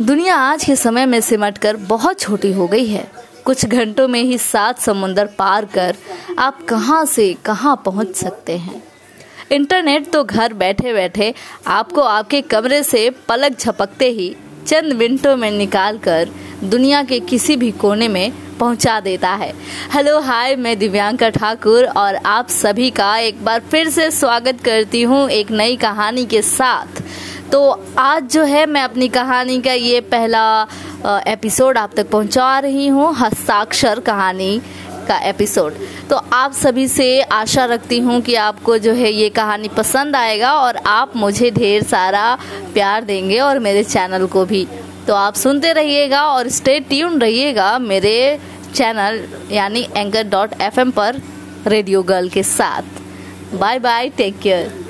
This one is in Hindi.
दुनिया आज के समय में सिमट कर बहुत छोटी हो गई है। कुछ घंटों में ही सात समुंदर पार कर आप कहाँ से कहाँ पहुँच सकते हैं। इंटरनेट तो घर बैठे बैठे आपको आपके कमरे से पलक झपकते ही चंद मिनटों में निकाल कर दुनिया के किसी भी कोने में पहुँचा देता है। हेलो, हाय, मैं दिव्यांका ठाकुर और आप सभी का एक बार फिर से स्वागत करती हूँ एक नई कहानी के साथ। तो आज जो है मैं अपनी कहानी का ये पहला एपिसोड आप तक पहुँचा रही हूँ, हस्ताक्षर कहानी का एपिसोड। तो आप सभी से आशा रखती हूँ कि आपको जो है ये कहानी पसंद आएगा और आप मुझे ढेर सारा प्यार देंगे और मेरे चैनल को भी। तो आप सुनते रहिएगा और स्टे ट्यून रहिएगा मेरे चैनल, यानी एंकर डॉट एफ़ पर रेडियो गर्ल के साथ। Bye bye take care